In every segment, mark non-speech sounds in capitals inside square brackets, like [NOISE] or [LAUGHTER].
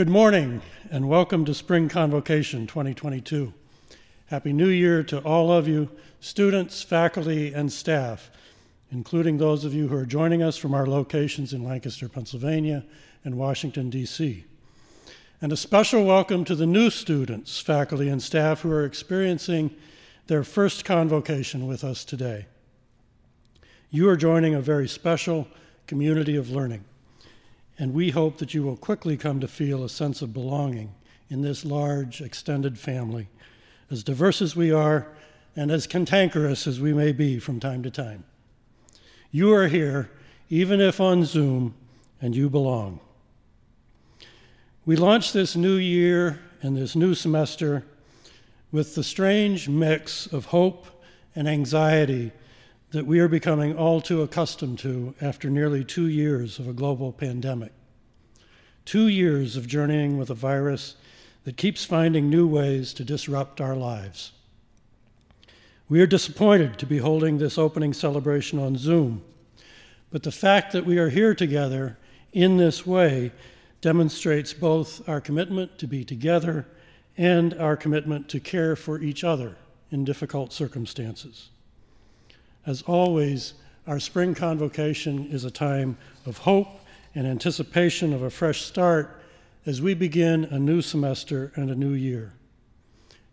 Good morning and welcome to Spring Convocation 2022. Happy New Year to all of you, students, faculty, and staff, including those of you who are joining us from our locations in Lancaster, Pennsylvania, and Washington, D.C. And a special welcome to the new students, faculty, and staff who are experiencing their first convocation with us today. You are joining a very special community of learning, and we hope that you will quickly come to feel a sense of belonging in this large, extended family, as diverse as we are and as cantankerous as we may be from time to time. You are here, even if on Zoom, and you belong. We launch this new year and this new semester with the strange mix of hope and anxiety that we are becoming all too accustomed to after nearly two years of a global pandemic. Two years of journeying with a virus that keeps finding new ways to disrupt our lives. We are disappointed to be holding this opening celebration on Zoom, but the fact that we are here together in this way demonstrates both our commitment to be together and our commitment to care for each other in difficult circumstances. As always, our spring convocation is a time of hope and anticipation of a fresh start as we begin a new semester and a new year.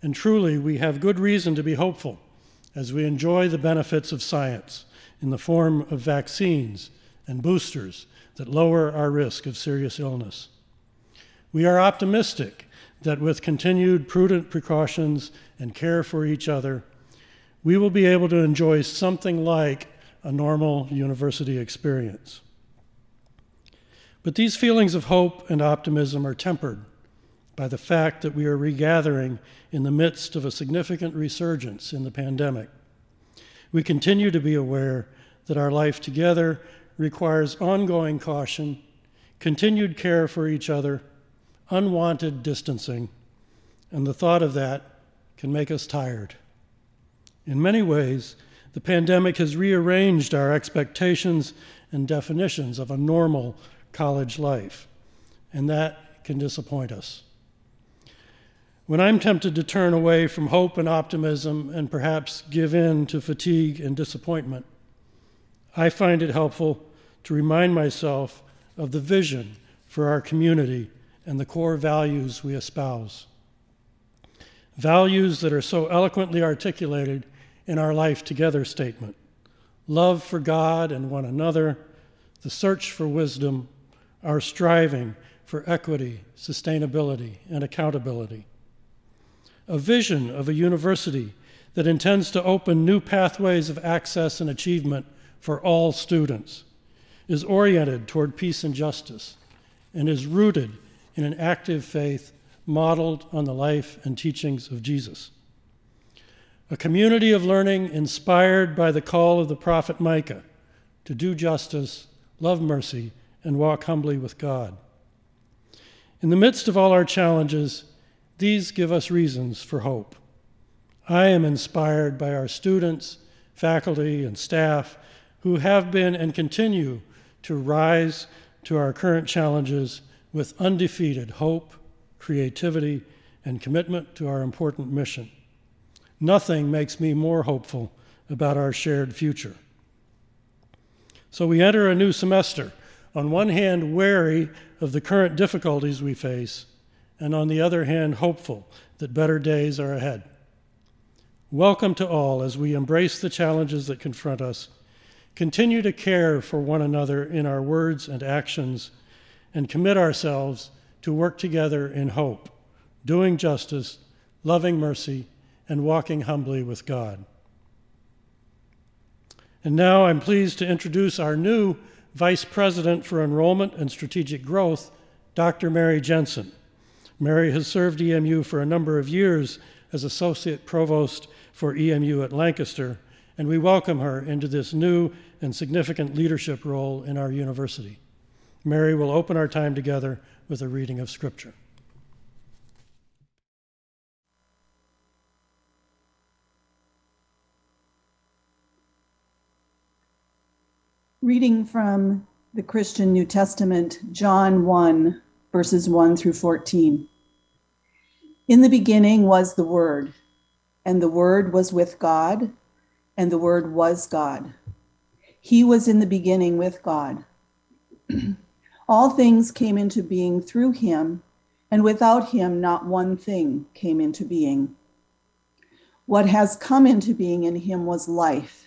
And truly, we have good reason to be hopeful as we enjoy the benefits of science in the form of vaccines and boosters that lower our risk of serious illness. We are optimistic that with continued prudent precautions and care for each other, we will be able to enjoy something like a normal university experience. But these feelings of hope and optimism are tempered by the fact that we are regathering in the midst of a significant resurgence in the pandemic. We continue to be aware that our life together requires ongoing caution, continued care for each other, unwanted distancing, and the thought of that can make us tired. In many ways, the pandemic has rearranged our expectations and definitions of a normal college life, and that can disappoint us. When I'm tempted to turn away from hope and optimism and perhaps give in to fatigue and disappointment, I find it helpful to remind myself of the vision for our community and the core values we espouse. Values that are so eloquently articulated in our Life Together statement love for God and one another, the search for wisdom, our striving for equity, sustainability, and accountability. A vision of a university that intends to open new pathways of access and achievement for all students, is oriented toward peace and justice, and is rooted in an active faith modeled on the life and teachings of Jesus. A community of learning inspired by the call of the prophet Micah to do justice, love mercy, and walk humbly with God. In the midst of all our challenges, these give us reasons for hope. I am inspired by our students, faculty, and staff who have been and continue to rise to our current challenges with undefeated hope, creativity, and commitment to our important mission. Nothing makes me more hopeful about our shared future. So we enter a new semester, on one hand, wary of the current difficulties we face, and on the other hand, hopeful that better days are ahead. Welcome to all as we embrace the challenges that confront us, continue to care for one another in our words and actions and commit ourselves to work together in hope, doing justice, loving mercy, and walking humbly with God. And now I'm pleased to introduce our new Vice President for Enrollment and Strategic Growth, Dr. Mary Jensen. Mary has served EMU for a number of years as Associate Provost for EMU at Lancaster, and we welcome her into this new and significant leadership role in our university. Mary will open our time together with a reading of Scripture. Reading from the Christian New Testament, John 1, verses 1 through 14. In the beginning was the Word, and the Word was with God, and the Word was God. He was in the beginning with God. [CLEARS THROAT] All things came into being through him, and without him, not one thing came into being. What has come into being in him was life,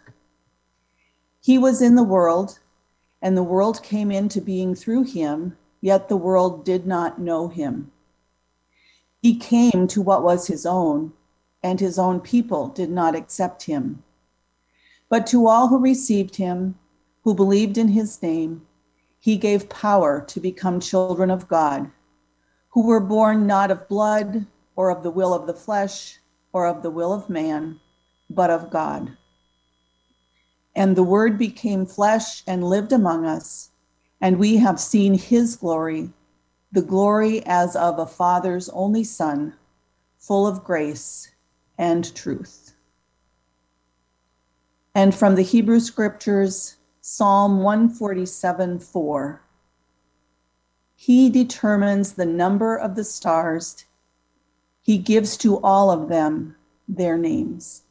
He was in the world, and the world came into being through him, yet the world did not know him. He came to what was his own, and his own people did not accept him. But to all who received him, who believed in his name, he gave power to become children of God, who were born not of blood, or of the will of the flesh, or of the will of man, but of God. And the Word became flesh and lived among us, and we have seen his glory, the glory as of a Father's only Son, full of grace and truth. And from the Hebrew Scriptures, Psalm 147 4. He determines the number of the stars, He gives to all of them their names.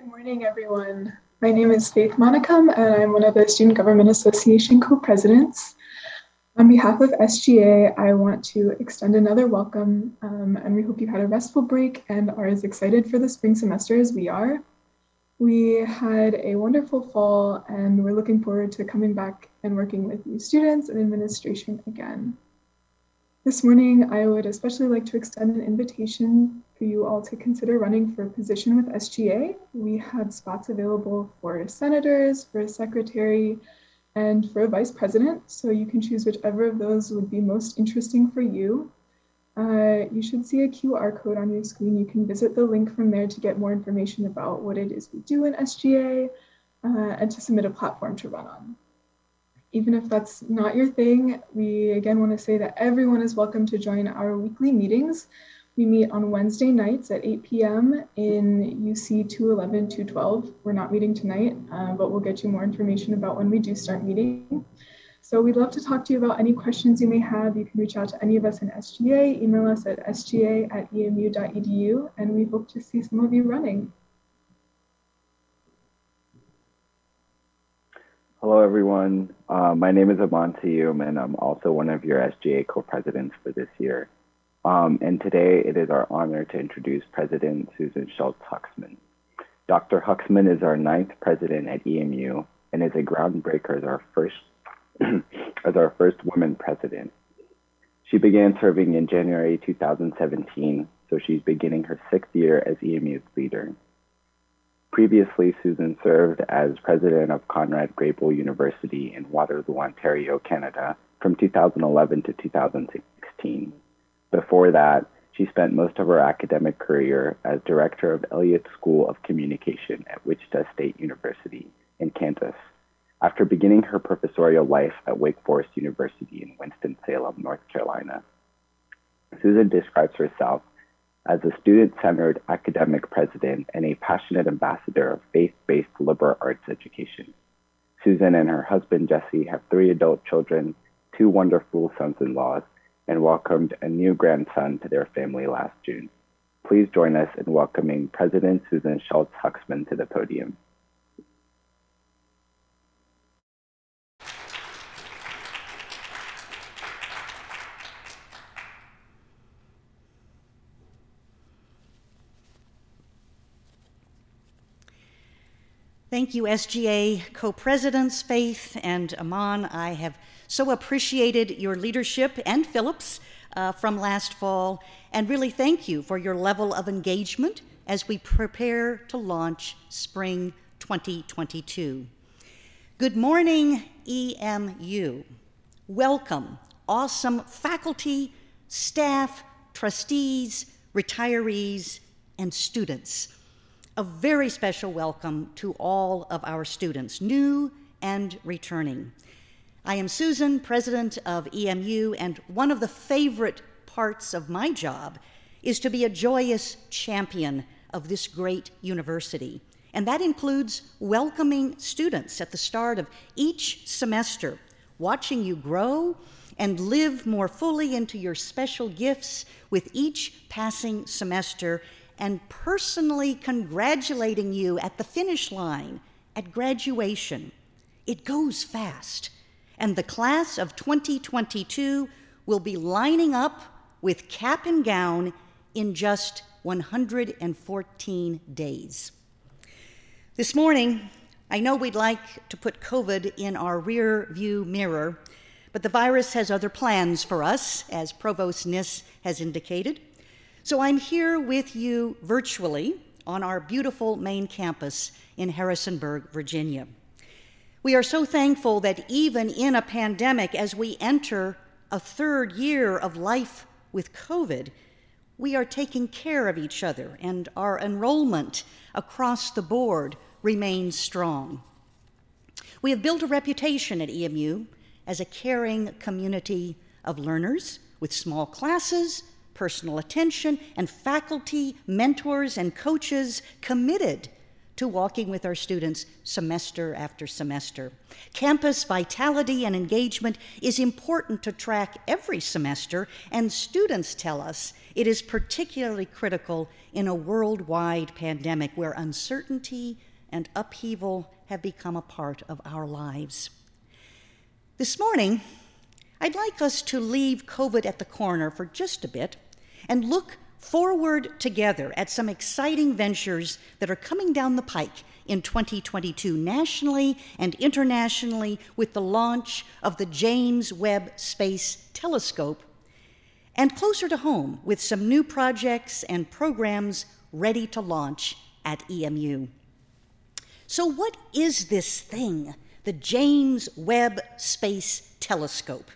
Good morning, everyone. My name is Faith Monicum, and I'm one of the Student Government Association co presidents. On behalf of SGA, I want to extend another welcome, um, and we hope you had a restful break and are as excited for the spring semester as we are. We had a wonderful fall, and we're looking forward to coming back and working with you students and administration again. This morning, I would especially like to extend an invitation for you all to consider running for a position with SGA. We have spots available for senators, for a secretary, and for a vice president. So you can choose whichever of those would be most interesting for you. Uh, you should see a QR code on your screen. You can visit the link from there to get more information about what it is we do in SGA uh, and to submit a platform to run on. Even if that's not your thing, we again want to say that everyone is welcome to join our weekly meetings. We meet on Wednesday nights at 8 p.m. in UC 211 212. We're not meeting tonight, uh, but we'll get you more information about when we do start meeting. So we'd love to talk to you about any questions you may have. You can reach out to any of us in SGA, email us at sga at emu.edu, and we hope to see some of you running. Hello, everyone. Uh, my name is Aman Tayum, and I'm also one of your SGA co-presidents for this year. Um, and today it is our honor to introduce President Susan Schultz Huxman. Dr. Huxman is our ninth president at EMU and is a groundbreaker as our first [CLEARS THROAT] as our first woman president. She began serving in January 2017, so she's beginning her sixth year as EMU's leader. Previously, Susan served as president of Conrad Grebel University in Waterloo, Ontario, Canada, from 2011 to 2016. Before that, she spent most of her academic career as director of Elliott School of Communication at Wichita State University in Kansas. After beginning her professorial life at Wake Forest University in Winston-Salem, North Carolina. Susan describes herself as a student centered academic president and a passionate ambassador of faith based liberal arts education. Susan and her husband Jesse have three adult children, two wonderful sons in laws, and welcomed a new grandson to their family last June. Please join us in welcoming President Susan Schultz Huxman to the podium. Thank you, SGA co presidents Faith and Aman. I have so appreciated your leadership and Phillips uh, from last fall, and really thank you for your level of engagement as we prepare to launch spring 2022. Good morning, EMU. Welcome, awesome faculty, staff, trustees, retirees, and students. A very special welcome to all of our students, new and returning. I am Susan, president of EMU, and one of the favorite parts of my job is to be a joyous champion of this great university. And that includes welcoming students at the start of each semester, watching you grow and live more fully into your special gifts with each passing semester, and personally congratulating you at the finish line, at graduation. It goes fast, and the class of 2022 will be lining up with cap and gown in just 114 days. This morning, I know we'd like to put COVID in our rear view mirror, but the virus has other plans for us, as Provost Kniss has indicated. So I'm here with you virtually on our beautiful main campus in Harrisonburg, Virginia. We are so thankful that even in a pandemic, as we enter a third year of life with COVID, we are taking care of each other and our enrollment across the board remains strong. We have built a reputation at EMU as a caring community of learners with small classes, personal attention, and faculty, mentors, and coaches committed to walking with our students semester after semester. Campus vitality and engagement is important to track every semester, and students tell us it is particularly critical in a worldwide pandemic where uncertainty and upheaval have become a part of our lives. This morning, I'd like us to leave COVID at the corner for just a bit and look forward together at some exciting ventures that are coming down the pike in 2022 nationally and internationally with the launch of the James Webb Space Telescope, and closer to home with some new projects and programs ready to launch at EMU. So, what is this thing, the James Webb Space Telescope?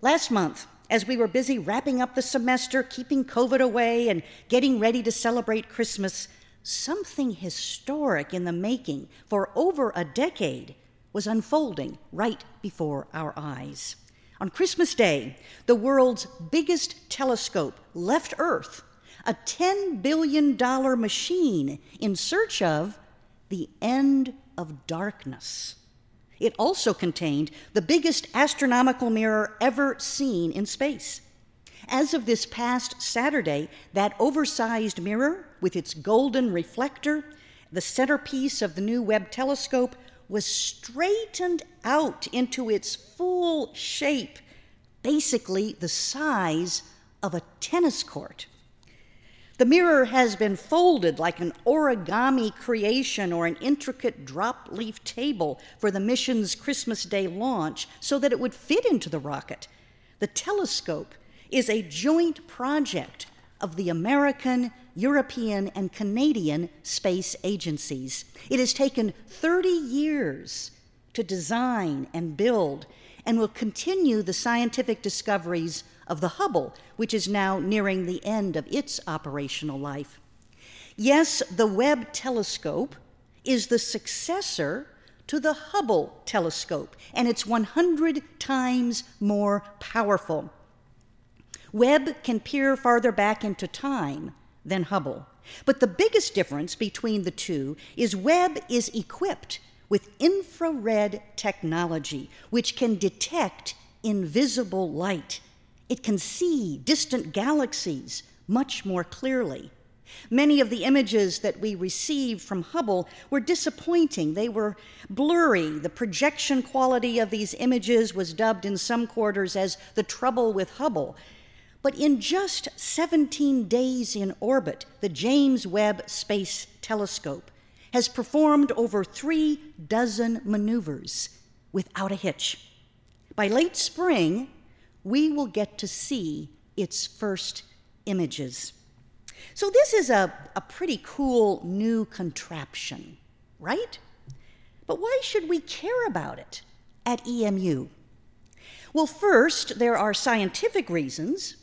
Last month, as we were busy wrapping up the semester, keeping COVID away, and getting ready to celebrate Christmas, something historic in the making for over a decade was unfolding right before our eyes. On Christmas Day, the world's biggest telescope left Earth, a $10 billion machine in search of the end of darkness. It also contained the biggest astronomical mirror ever seen in space. As of this past Saturday, that oversized mirror, with its golden reflector, the centerpiece of the new Webb telescope, was straightened out into its full shape, basically the size of a tennis court. The mirror has been folded like an origami creation or an intricate drop leaf table for the mission's Christmas Day launch so that it would fit into the rocket. The telescope is a joint project of the American, European, and Canadian space agencies. It has taken 30 years to design and build and will continue the scientific discoveries of the Hubble, which is now nearing the end of its operational life. Yes, the Webb telescope is the successor to the Hubble telescope, and it's 100 times more powerful. Webb can peer farther back into time than Hubble. But the biggest difference between the two is Webb is equipped with infrared technology, which can detect invisible light. It can see distant galaxies much more clearly. Many of the images that we received from Hubble were disappointing. They were blurry. The projection quality of these images was dubbed in some quarters as the trouble with Hubble. But in just 17 days in orbit, the James Webb Space Telescope has performed over three dozen maneuvers without a hitch. By late spring, we will get to see its first images. So, this is a, a pretty cool new contraption, right? But why should we care about it at EMU? Well, first, there are scientific reasons,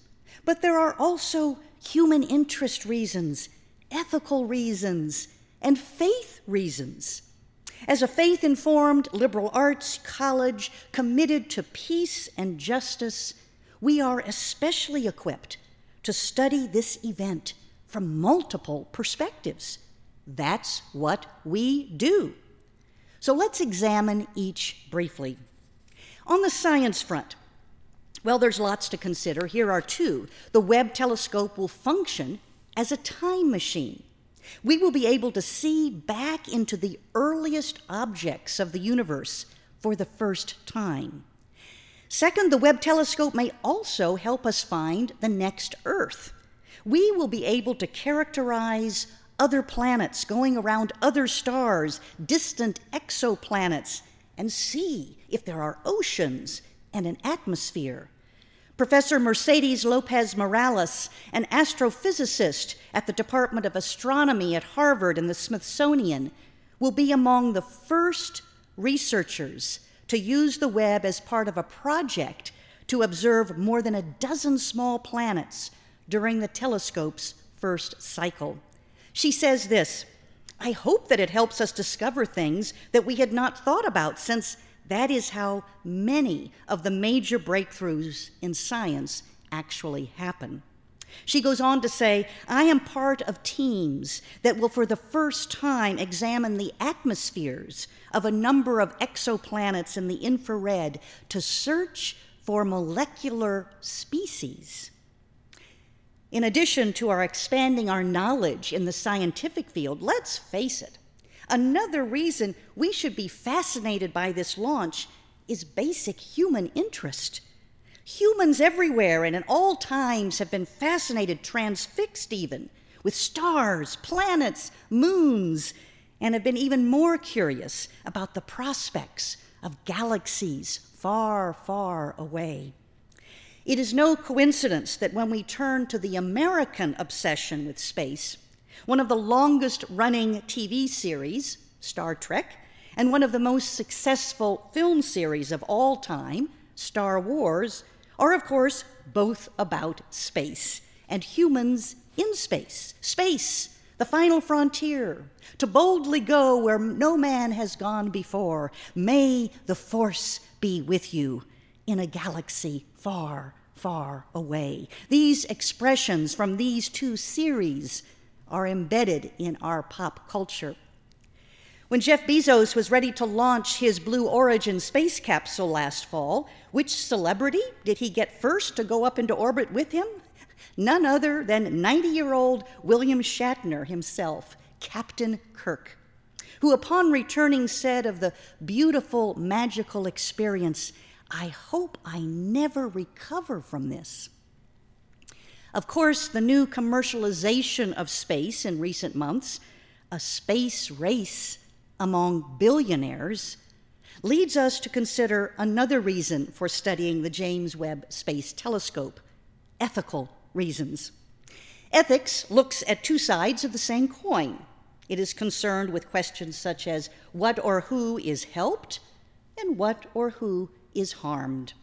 but there are also human interest reasons, ethical reasons, and faith reasons. As a faith informed liberal arts college committed to peace and justice, we are especially equipped to study this event from multiple perspectives. That's what we do. So let's examine each briefly. On the science front, well, there's lots to consider. Here are two. The Webb telescope will function as a time machine. We will be able to see back into the earliest objects of the universe for the first time. Second, the Webb telescope may also help us find the next Earth. We will be able to characterize other planets going around other stars, distant exoplanets, and see if there are oceans and an atmosphere. Professor Mercedes Lopez Morales, an astrophysicist at the Department of Astronomy at Harvard and the Smithsonian, will be among the first researchers to use the Webb as part of a project to observe more than a dozen small planets during the telescope's first cycle. She says this I hope that it helps us discover things that we had not thought about since that is how many of the major breakthroughs in science actually happen. She goes on to say, I am part of teams that will, for the first time, examine the atmospheres of a number of exoplanets in the infrared to search for molecular species. In addition to our expanding our knowledge in the scientific field, let's face it, Another reason we should be fascinated by this launch is basic human interest. Humans everywhere and at all times have been fascinated, transfixed even, with stars, planets, moons, and have been even more curious about the prospects of galaxies far, far away. It is no coincidence that when we turn to the American obsession with space, one of the longest running TV series, Star Trek, and one of the most successful film series of all time, Star Wars, are of course both about space and humans in space. Space, the final frontier, to boldly go where no man has gone before. May the force be with you in a galaxy far, far away. These expressions from these two series are embedded in our pop culture. When Jeff Bezos was ready to launch his Blue Origin space capsule last fall, which celebrity did he get first to go up into orbit with him? None other than 90 year old William Shatner himself, Captain Kirk, who, upon returning, said of the beautiful, magical experience, I hope I never recover from this. Of course, the new commercialization of space in recent months, a space race among billionaires, leads us to consider another reason for studying the James Webb Space Telescope ethical reasons. Ethics looks at two sides of the same coin. It is concerned with questions such as what or who is helped and what or who is harmed.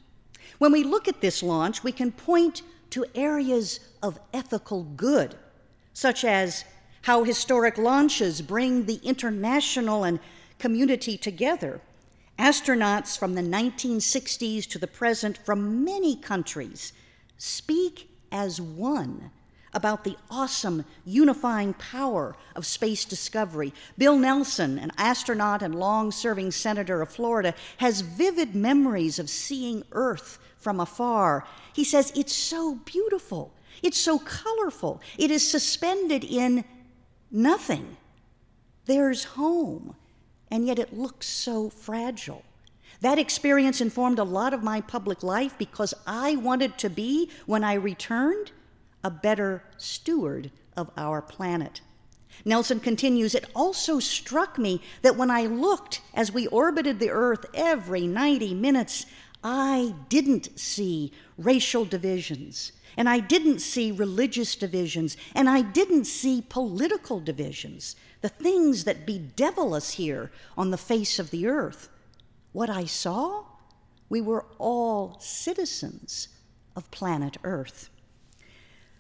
When we look at this launch, we can point to areas of ethical good, such as how historic launches bring the international and community together. Astronauts from the 1960s to the present from many countries speak as one about the awesome unifying power of space discovery. Bill Nelson, an astronaut and long serving senator of Florida, has vivid memories of seeing Earth from afar. He says, It's so beautiful. It's so colorful. It is suspended in nothing. There's home, and yet it looks so fragile. That experience informed a lot of my public life because I wanted to be, when I returned, a better steward of our planet. Nelson continues, it also struck me that when I looked as we orbited the Earth every 90 minutes, I didn't see racial divisions and I didn't see religious divisions, and I didn't see political divisions, the things that bedevil us here on the face of the earth. What I saw? We were all citizens of planet Earth.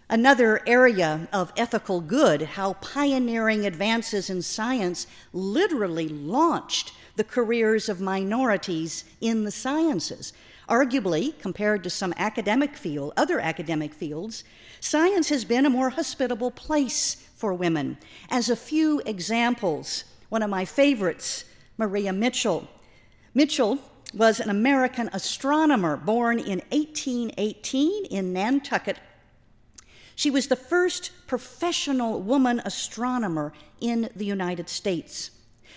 Another area of ethical good, how pioneering advances in science literally launched the careers of minorities in the sciences. Arguably, compared to some academic field, other academic fields, science has been a more hospitable place for women. As a few examples, one of my favorites, Maria Mitchell. Mitchell was an American astronomer born in 1818 in Nantucket, she was the first professional woman astronomer in the United States.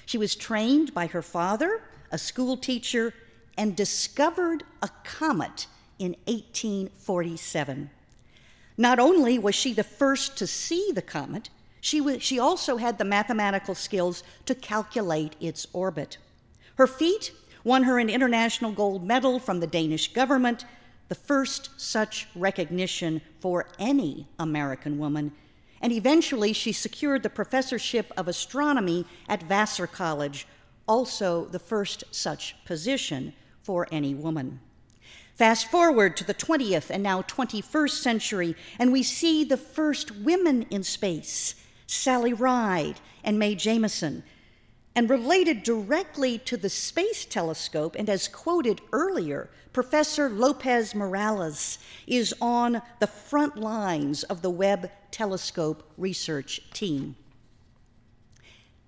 She was trained by her father, a school teacher, and discovered a comet in 1847. Not only was she the first to see the comet, she, she also had the mathematical skills to calculate its orbit. Her feat won her an international gold medal from the Danish government the first such recognition for any American woman, and eventually she secured the professorship of astronomy at Vassar College, also the first such position for any woman. Fast forward to the 20th and now 21st century, and we see the first women in space Sally Ride and Mae Jemison. And related directly to the Space Telescope, and as quoted earlier Professor Lopez Morales is on the front lines of the Webb Telescope research team.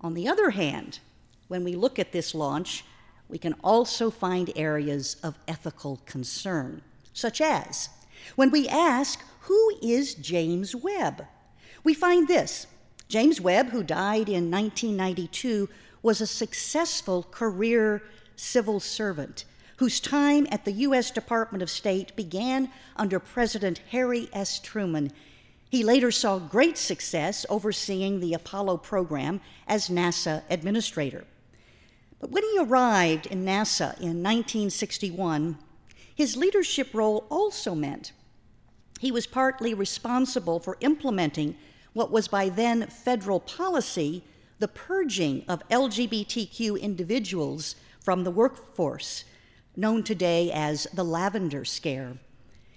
On the other hand, when we look at this launch, we can also find areas of ethical concern, such as when we ask, Who is James Webb? We find this James Webb, who died in 1992, was a successful career civil servant whose time at the U.S. Department of State began under President Harry S. Truman. He later saw great success overseeing the Apollo program as NASA administrator. But when he arrived in NASA in 1961, his leadership role also meant he was partly responsible for implementing what was by then federal policy the purging of LGBTQ individuals from the workforce known today as the lavender scare.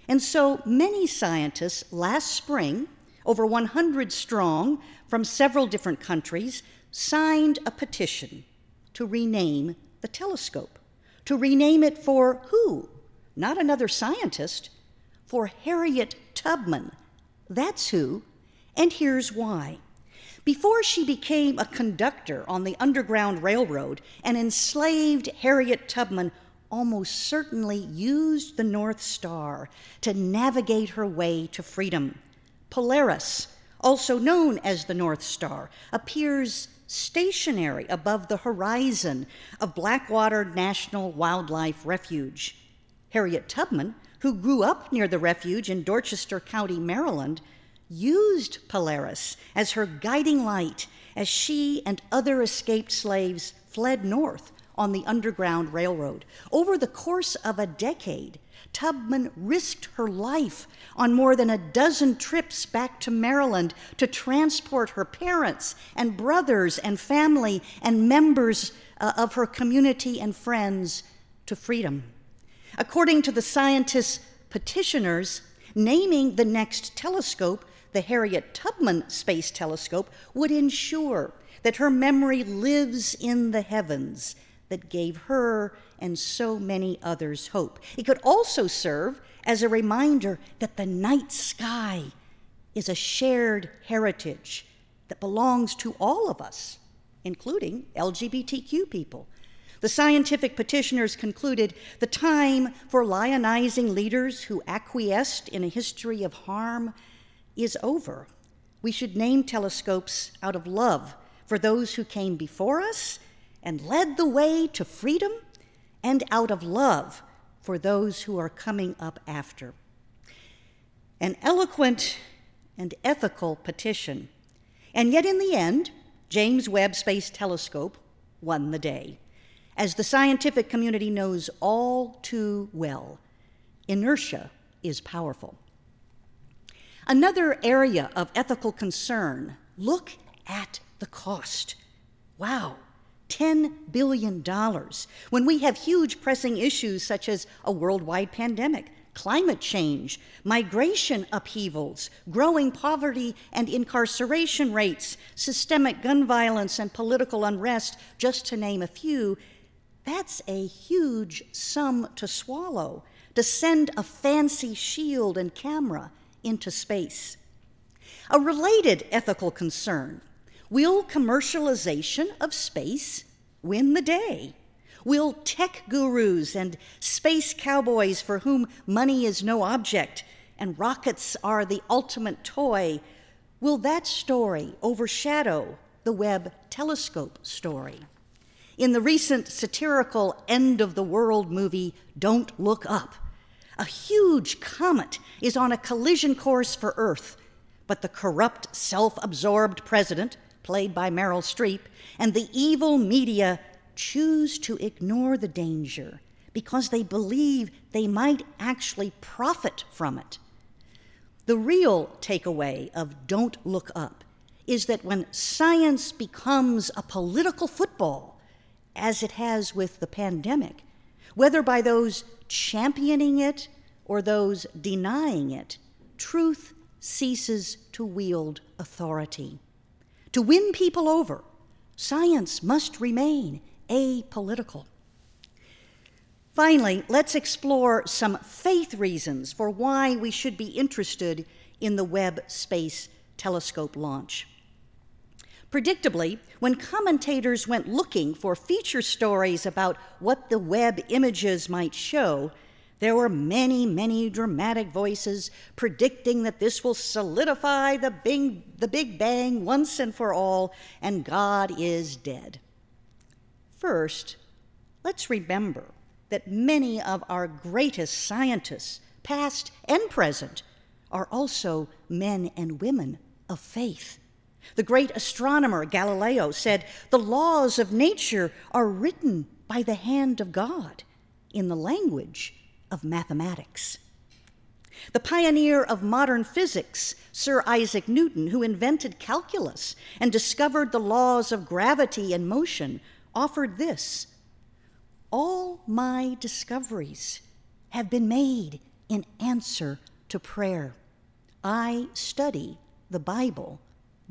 And so many scientists last spring, over 100 strong from several different countries, signed a petition to rename the telescope. To rename it for who? Not another scientist, for Harriet Tubman. That's who, and here's why. Before she became a conductor on the Underground Railroad, an enslaved Harriet Tubman almost certainly used the North Star to navigate her way to freedom. Polaris, also known as the North Star, appears stationary above the horizon of Blackwater National Wildlife Refuge. Harriet Tubman, who grew up near the refuge in Dorchester County, Maryland, used Polaris as her guiding light as she and other escaped slaves fled north on the Underground Railroad. Over the course of a decade, Tubman risked her life on more than a dozen trips back to Maryland to transport her parents and brothers and family and members uh, of her community and friends to freedom. According to the scientists' petitioners, naming the next telescope the Harriet Tubman Space Telescope would ensure that her memory lives in the heavens that gave her and so many others hope. It could also serve as a reminder that the night sky is a shared heritage that belongs to all of us, including LGBTQ people. The scientific petitioners concluded the time for lionizing leaders who acquiesced in a history of harm is over. We should name telescopes out of love for those who came before us and led the way to freedom and out of love for those who are coming up after. An eloquent and ethical petition. And yet, in the end, James Webb Space Telescope won the day. As the scientific community knows all too well, inertia is powerful. Another area of ethical concern look at the cost. Wow, $10 billion when we have huge pressing issues such as a worldwide pandemic, climate change, migration upheavals, growing poverty and incarceration rates, systemic gun violence, and political unrest, just to name a few. That's a huge sum to swallow to send a fancy shield and camera into space. A related ethical concern will commercialization of space win the day? Will tech gurus and space cowboys for whom money is no object and rockets are the ultimate toy, will that story overshadow the Webb telescope story? In the recent satirical end of the world movie, Don't Look Up, a huge comet is on a collision course for Earth, but the corrupt, self absorbed president, played by Meryl Streep, and the evil media choose to ignore the danger because they believe they might actually profit from it. The real takeaway of Don't Look Up is that when science becomes a political football, as it has with the pandemic, whether by those championing it or those denying it, truth ceases to wield authority. To win people over, science must remain apolitical. Finally, let's explore some faith reasons for why we should be interested in the Webb Space Telescope launch. Predictably, when commentators went looking for feature stories about what the Webb images might show, there were many, many dramatic voices predicting that this will solidify the big, the big Bang once and for all, and God is dead. First, let's remember that many of our greatest scientists, past and present, are also men and women of faith. The great astronomer Galileo said, The laws of nature are written by the hand of God in the language of mathematics. The pioneer of modern physics, Sir Isaac Newton, who invented calculus and discovered the laws of gravity and motion, offered this All my discoveries have been made in answer to prayer. I study the Bible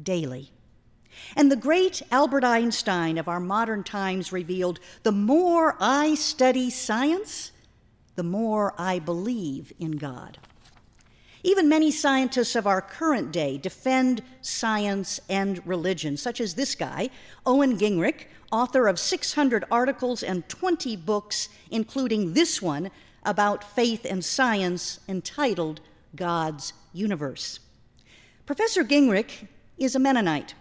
daily. And the great Albert Einstein of our modern times revealed the more I study science, the more I believe in God. Even many scientists of our current day defend science and religion, such as this guy, Owen Gingerich, author of 600 articles and 20 books, including this one about faith and science entitled God's Universe. Professor Gingerich is a Mennonite.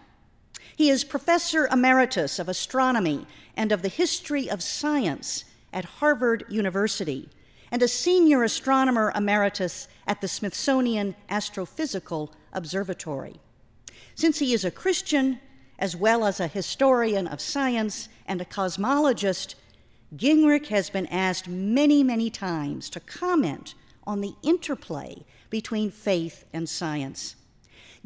He is professor emeritus of astronomy and of the history of science at Harvard University and a senior astronomer emeritus at the Smithsonian Astrophysical Observatory. Since he is a Christian, as well as a historian of science and a cosmologist, Gingerich has been asked many, many times to comment on the interplay between faith and science.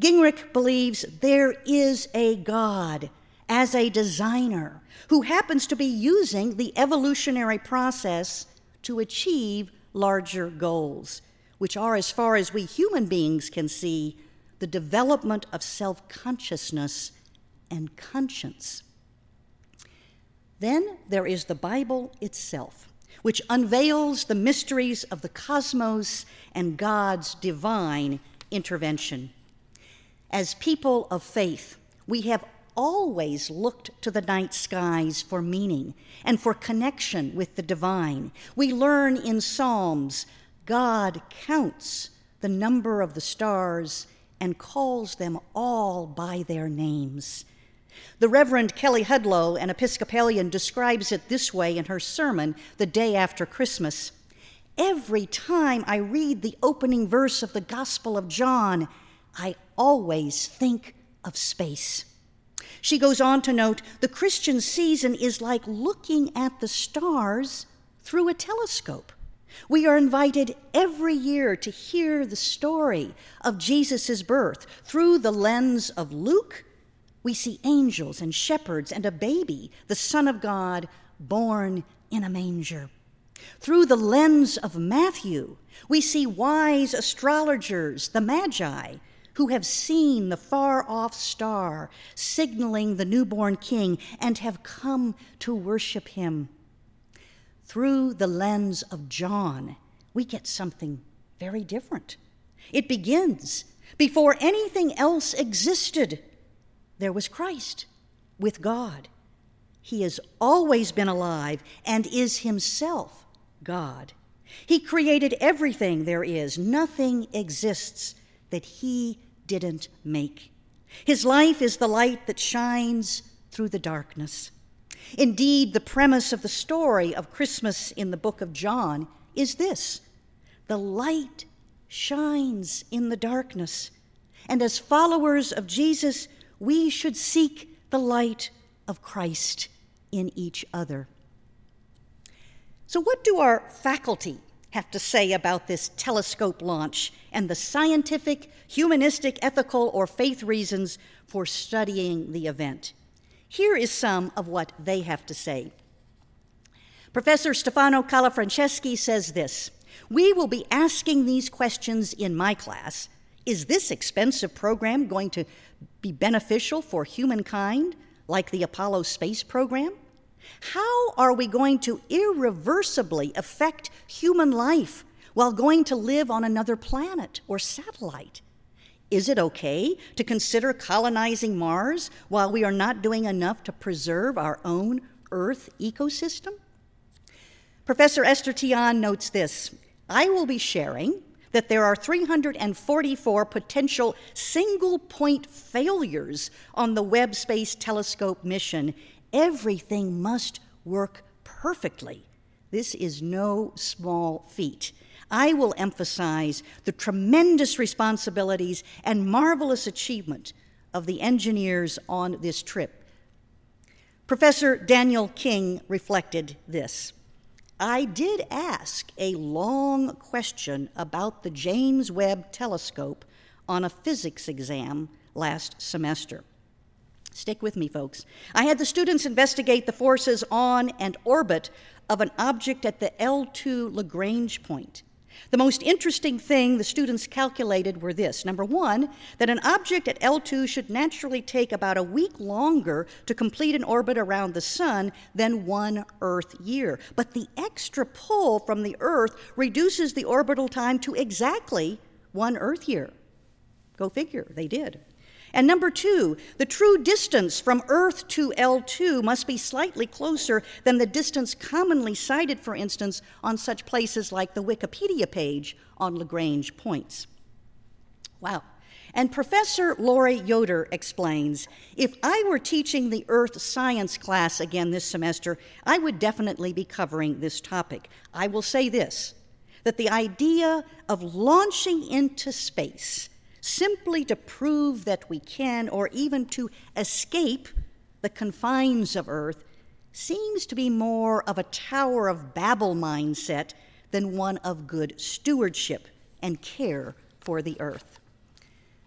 Gingerich believes there is a God as a designer who happens to be using the evolutionary process to achieve larger goals, which are, as far as we human beings can see, the development of self consciousness and conscience. Then there is the Bible itself, which unveils the mysteries of the cosmos and God's divine intervention. As people of faith, we have always looked to the night skies for meaning and for connection with the divine. We learn in Psalms God counts the number of the stars and calls them all by their names. The Reverend Kelly Hudlow, an Episcopalian, describes it this way in her sermon the day after Christmas. Every time I read the opening verse of the Gospel of John, I always think of space. She goes on to note the Christian season is like looking at the stars through a telescope. We are invited every year to hear the story of Jesus' birth. Through the lens of Luke, we see angels and shepherds and a baby, the Son of God, born in a manger. Through the lens of Matthew, we see wise astrologers, the Magi, who have seen the far off star signaling the newborn king and have come to worship him. Through the lens of John, we get something very different. It begins before anything else existed, there was Christ with God. He has always been alive and is himself God. He created everything there is. Nothing exists that he didn't make. His life is the light that shines through the darkness. Indeed, the premise of the story of Christmas in the book of John is this the light shines in the darkness. And as followers of Jesus, we should seek the light of Christ in each other. So, what do our faculty have to say about this telescope launch and the scientific, humanistic, ethical, or faith reasons for studying the event? Here is some of what they have to say. Professor Stefano Colafranceschi says this We will be asking these questions in my class. Is this expensive program going to be beneficial for humankind, like the Apollo space program? How are we going to irreversibly affect human life while going to live on another planet or satellite? Is it okay to consider colonizing Mars while we are not doing enough to preserve our own Earth ecosystem? Professor Esther Tian notes this I will be sharing that there are 344 potential single point failures on the Webb Space Telescope mission Everything must work perfectly. This is no small feat. I will emphasize the tremendous responsibilities and marvelous achievement of the engineers on this trip. Professor Daniel King reflected this. I did ask a long question about the James Webb Telescope on a physics exam last semester. Stick with me, folks. I had the students investigate the forces on and orbit of an object at the L2 Lagrange point. The most interesting thing the students calculated were this number one, that an object at L2 should naturally take about a week longer to complete an orbit around the Sun than one Earth year. But the extra pull from the Earth reduces the orbital time to exactly one Earth year. Go figure, they did. And number two, the true distance from Earth to L2 must be slightly closer than the distance commonly cited, for instance, on such places like the Wikipedia page on Lagrange points. Wow. And Professor Laurie Yoder explains if I were teaching the Earth science class again this semester, I would definitely be covering this topic. I will say this that the idea of launching into space simply to prove that we can or even to escape the confines of earth seems to be more of a Tower of Babel mindset than one of good stewardship and care for the earth.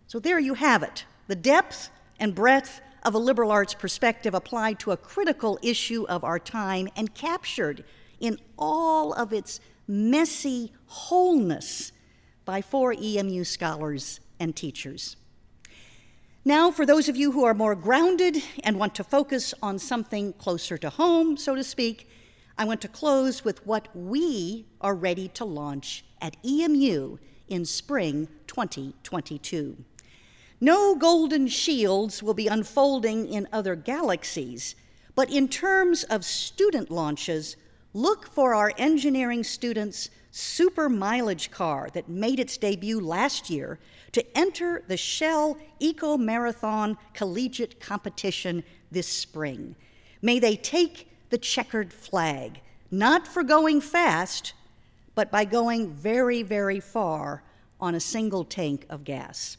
So there you have it the depth and breadth of a liberal arts perspective applied to a critical issue of our time and captured in all of its messy wholeness by four EMU scholars and teachers. Now, for those of you who are more grounded and want to focus on something closer to home, so to speak, I want to close with what we are ready to launch at EMU in spring 2022. No golden shields will be unfolding in other galaxies, but in terms of student launches, look for our engineering students' super mileage car that made its debut last year to enter the Shell Eco Marathon Collegiate Competition this spring. May they take the checkered flag, not for going fast, but by going very, very far on a single tank of gas.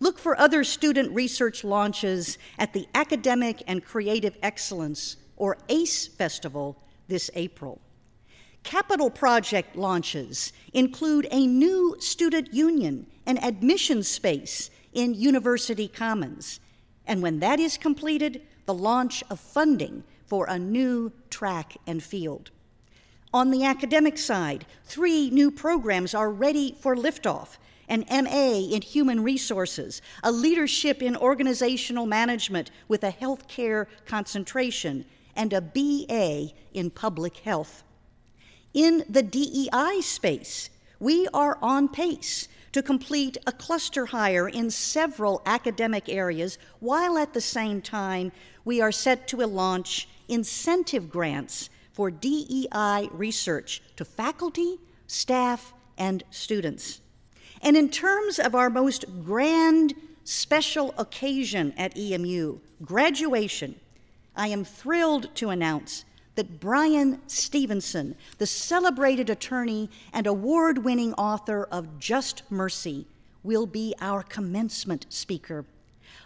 Look for other student research launches at the Academic and Creative Excellence, or ACE Festival, this April. Capital project launches include a new student union and admission space in University Commons. And when that is completed, the launch of funding for a new track and field. On the academic side, three new programs are ready for liftoff an MA in Human Resources, a leadership in organizational management with a healthcare concentration, and a BA in public health. In the DEI space, we are on pace to complete a cluster hire in several academic areas, while at the same time, we are set to launch incentive grants for DEI research to faculty, staff, and students. And in terms of our most grand special occasion at EMU, graduation, I am thrilled to announce that Bryan Stevenson, the celebrated attorney and award winning author of Just Mercy, will be our commencement speaker.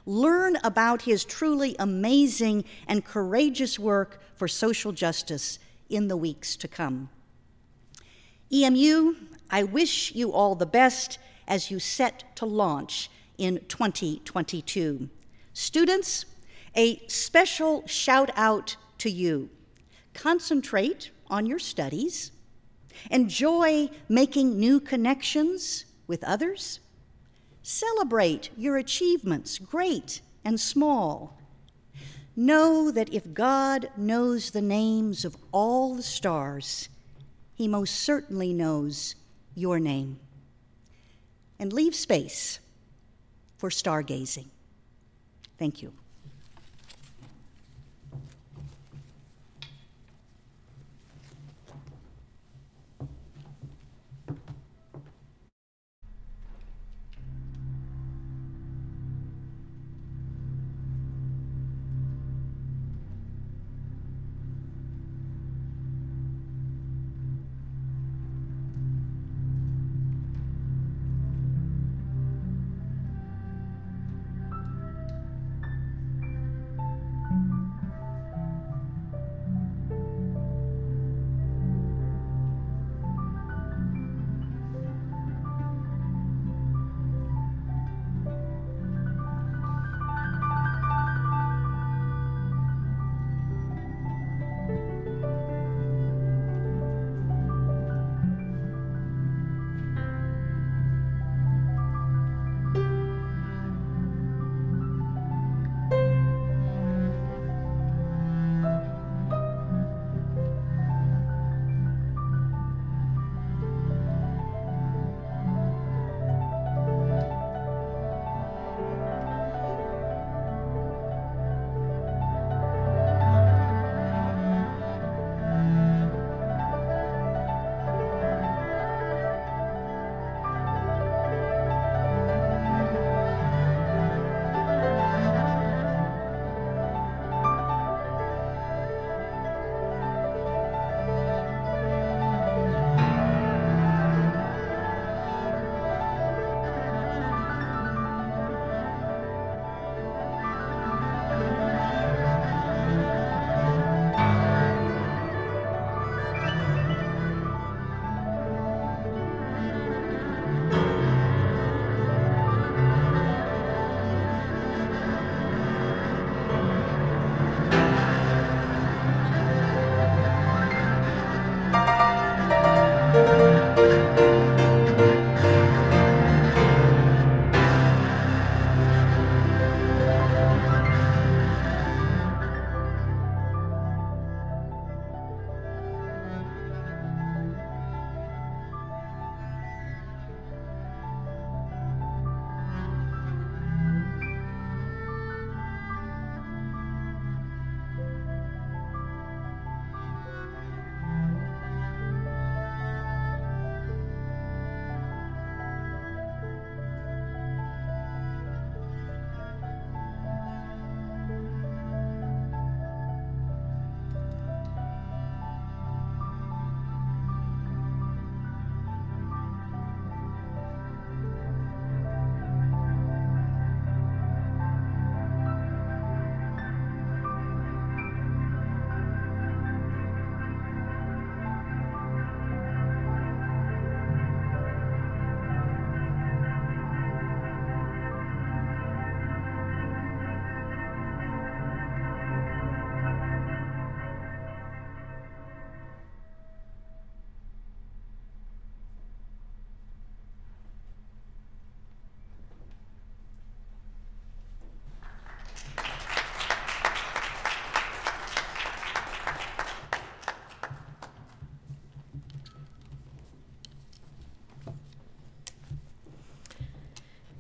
Learn about his truly amazing and courageous work for social justice in the weeks to come. EMU, I wish you all the best as you set to launch in 2022. Students, a special shout out to you. Concentrate on your studies. Enjoy making new connections with others. Celebrate your achievements, great and small. Know that if God knows the names of all the stars, He most certainly knows your name. And leave space for stargazing. Thank you.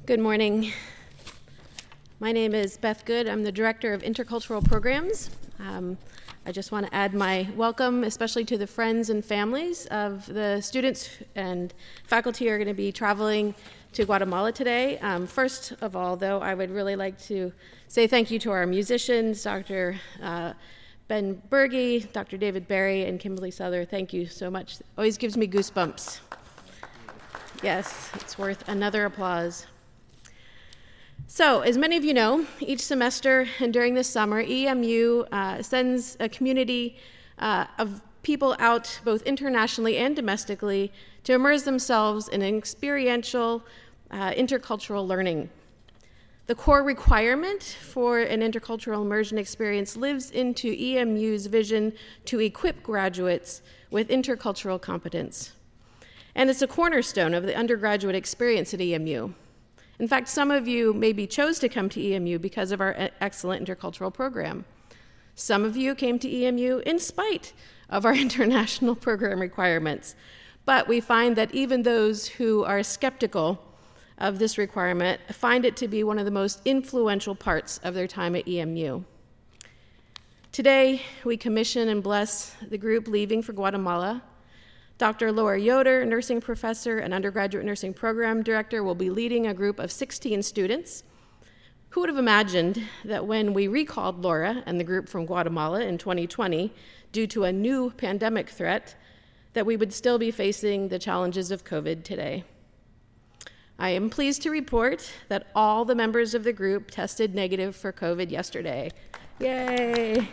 Good morning. My name is Beth Good. I'm the Director of Intercultural Programs. Um, I just want to add my welcome, especially to the friends and families of the students and faculty who are going to be traveling to Guatemala today. Um, first of all, though, I would really like to say thank you to our musicians, Dr. Uh, Ben Bergey, Dr. David Barry, and Kimberly Souther. Thank you so much. Always gives me goosebumps. Yes, it's worth another applause. So, as many of you know, each semester and during the summer, EMU uh, sends a community uh, of people out, both internationally and domestically, to immerse themselves in experiential uh, intercultural learning. The core requirement for an intercultural immersion experience lives into EMU's vision to equip graduates with intercultural competence. And it's a cornerstone of the undergraduate experience at EMU. In fact, some of you maybe chose to come to EMU because of our excellent intercultural program. Some of you came to EMU in spite of our [LAUGHS] international program requirements. But we find that even those who are skeptical of this requirement find it to be one of the most influential parts of their time at EMU. Today, we commission and bless the group leaving for Guatemala Dr. Laura Yoder, nursing professor and undergraduate nursing program director, will be leading a group of 16 students. Who would have imagined that when we recalled Laura and the group from Guatemala in 2020 due to a new pandemic threat, that we would still be facing the challenges of COVID today? I am pleased to report that all the members of the group tested negative for COVID yesterday. Yay!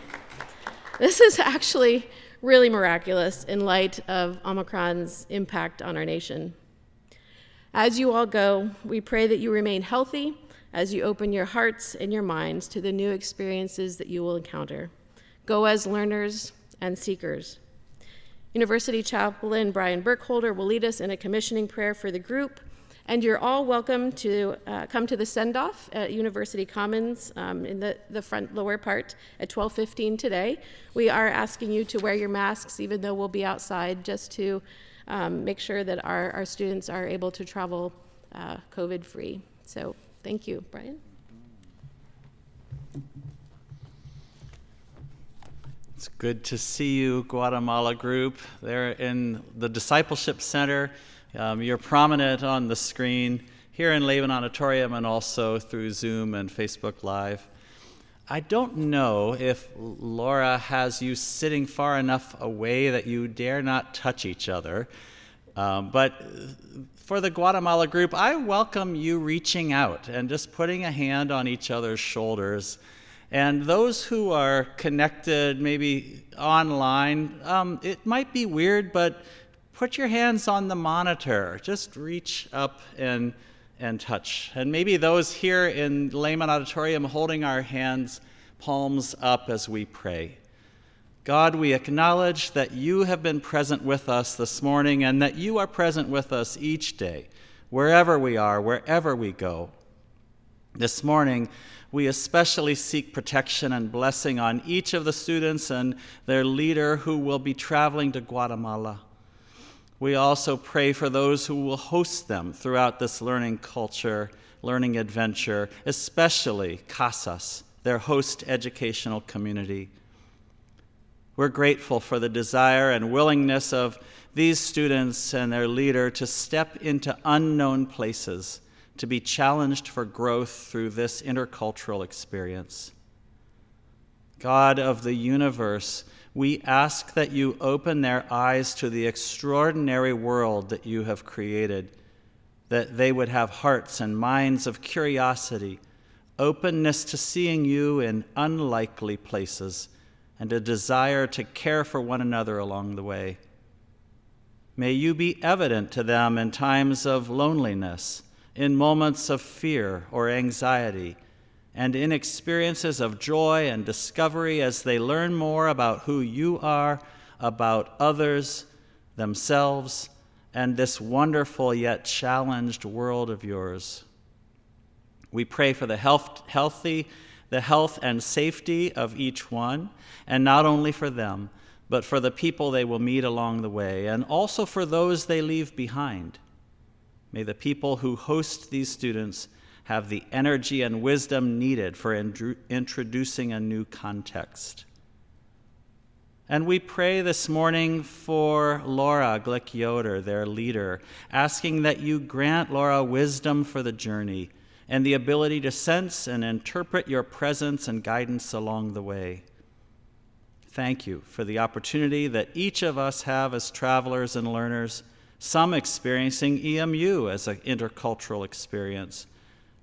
This is actually really miraculous in light of Omicron's impact on our nation. As you all go, we pray that you remain healthy as you open your hearts and your minds to the new experiences that you will encounter. Go as learners and seekers. University Chaplain Brian Burkholder will lead us in a commissioning prayer for the group and you're all welcome to uh, come to the send-off at University Commons um, in the, the front lower part at 12:15 today. We are asking you to wear your masks, even though we'll be outside, just to um, make sure that our, our students are able to travel uh, COVID-free. So thank you, Brian. It's good to see you, Guatemala group. They're in the Discipleship Center um, you're prominent on the screen here in Lehman Auditorium and also through Zoom and Facebook Live. I don't know if Laura has you sitting far enough away that you dare not touch each other. Um, but for the Guatemala group, I welcome you reaching out and just putting a hand on each other's shoulders. And those who are connected, maybe online, um, it might be weird, but put your hands on the monitor. Just reach up and, and touch. And maybe those here in Lehman Auditorium holding our hands, palms up as we pray. God, we acknowledge that you have been present with us this morning and that you are present with us each day, wherever we are, wherever we go. This morning, we especially seek protection and blessing on each of the students and their leader who will be traveling to Guatemala. We also pray for those who will host them throughout this learning culture, learning adventure, especially Casas, their host educational community. We're grateful for the desire and willingness of these students and their leader to step into unknown places, to be challenged for growth through this intercultural experience. God of the universe, we ask that you open their eyes to the extraordinary world that you have created, that they would have hearts and minds of curiosity, openness to seeing you in unlikely places, and a desire to care for one another along the way. May you be evident to them in times of loneliness, in moments of fear or anxiety and in experiences of joy and discovery as they learn more about who you are, about others, themselves, and this wonderful yet challenged world of yours. We pray for the health, healthy, the health and safety of each one, and not only for them, but for the people they will meet along the way, and also for those they leave behind. May the people who host these students have the energy and wisdom needed for introducing a new context. And we pray this morning for Laura Glick Yoder, their leader, asking that you grant Laura wisdom for the journey and the ability to sense and interpret your presence and guidance along the way. Thank you for the opportunity that each of us have as travelers and learners, some experiencing EMU as an intercultural experience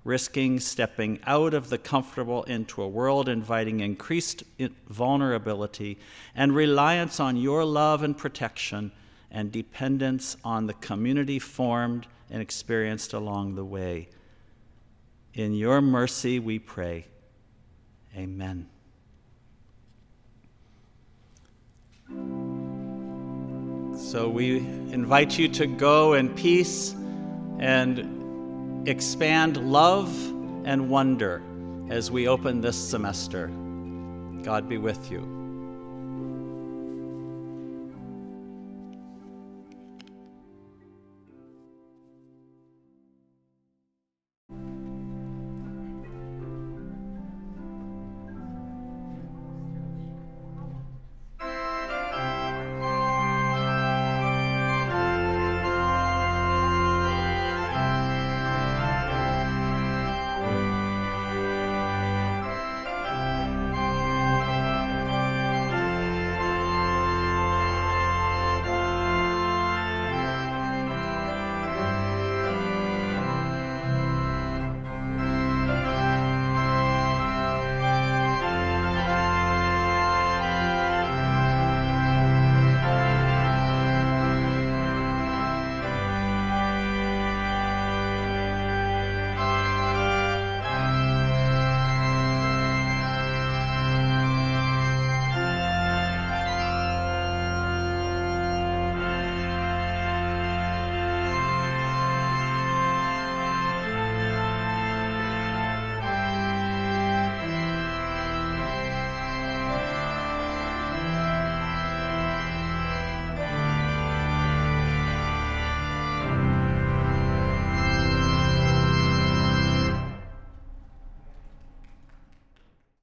risking stepping out of the comfortable into a world inviting increased vulnerability and reliance on your love and protection and dependence on the community formed and experienced along the way. In your mercy we pray. Amen. So we invite you to go in peace and expand love and wonder as we open this semester. God be with you.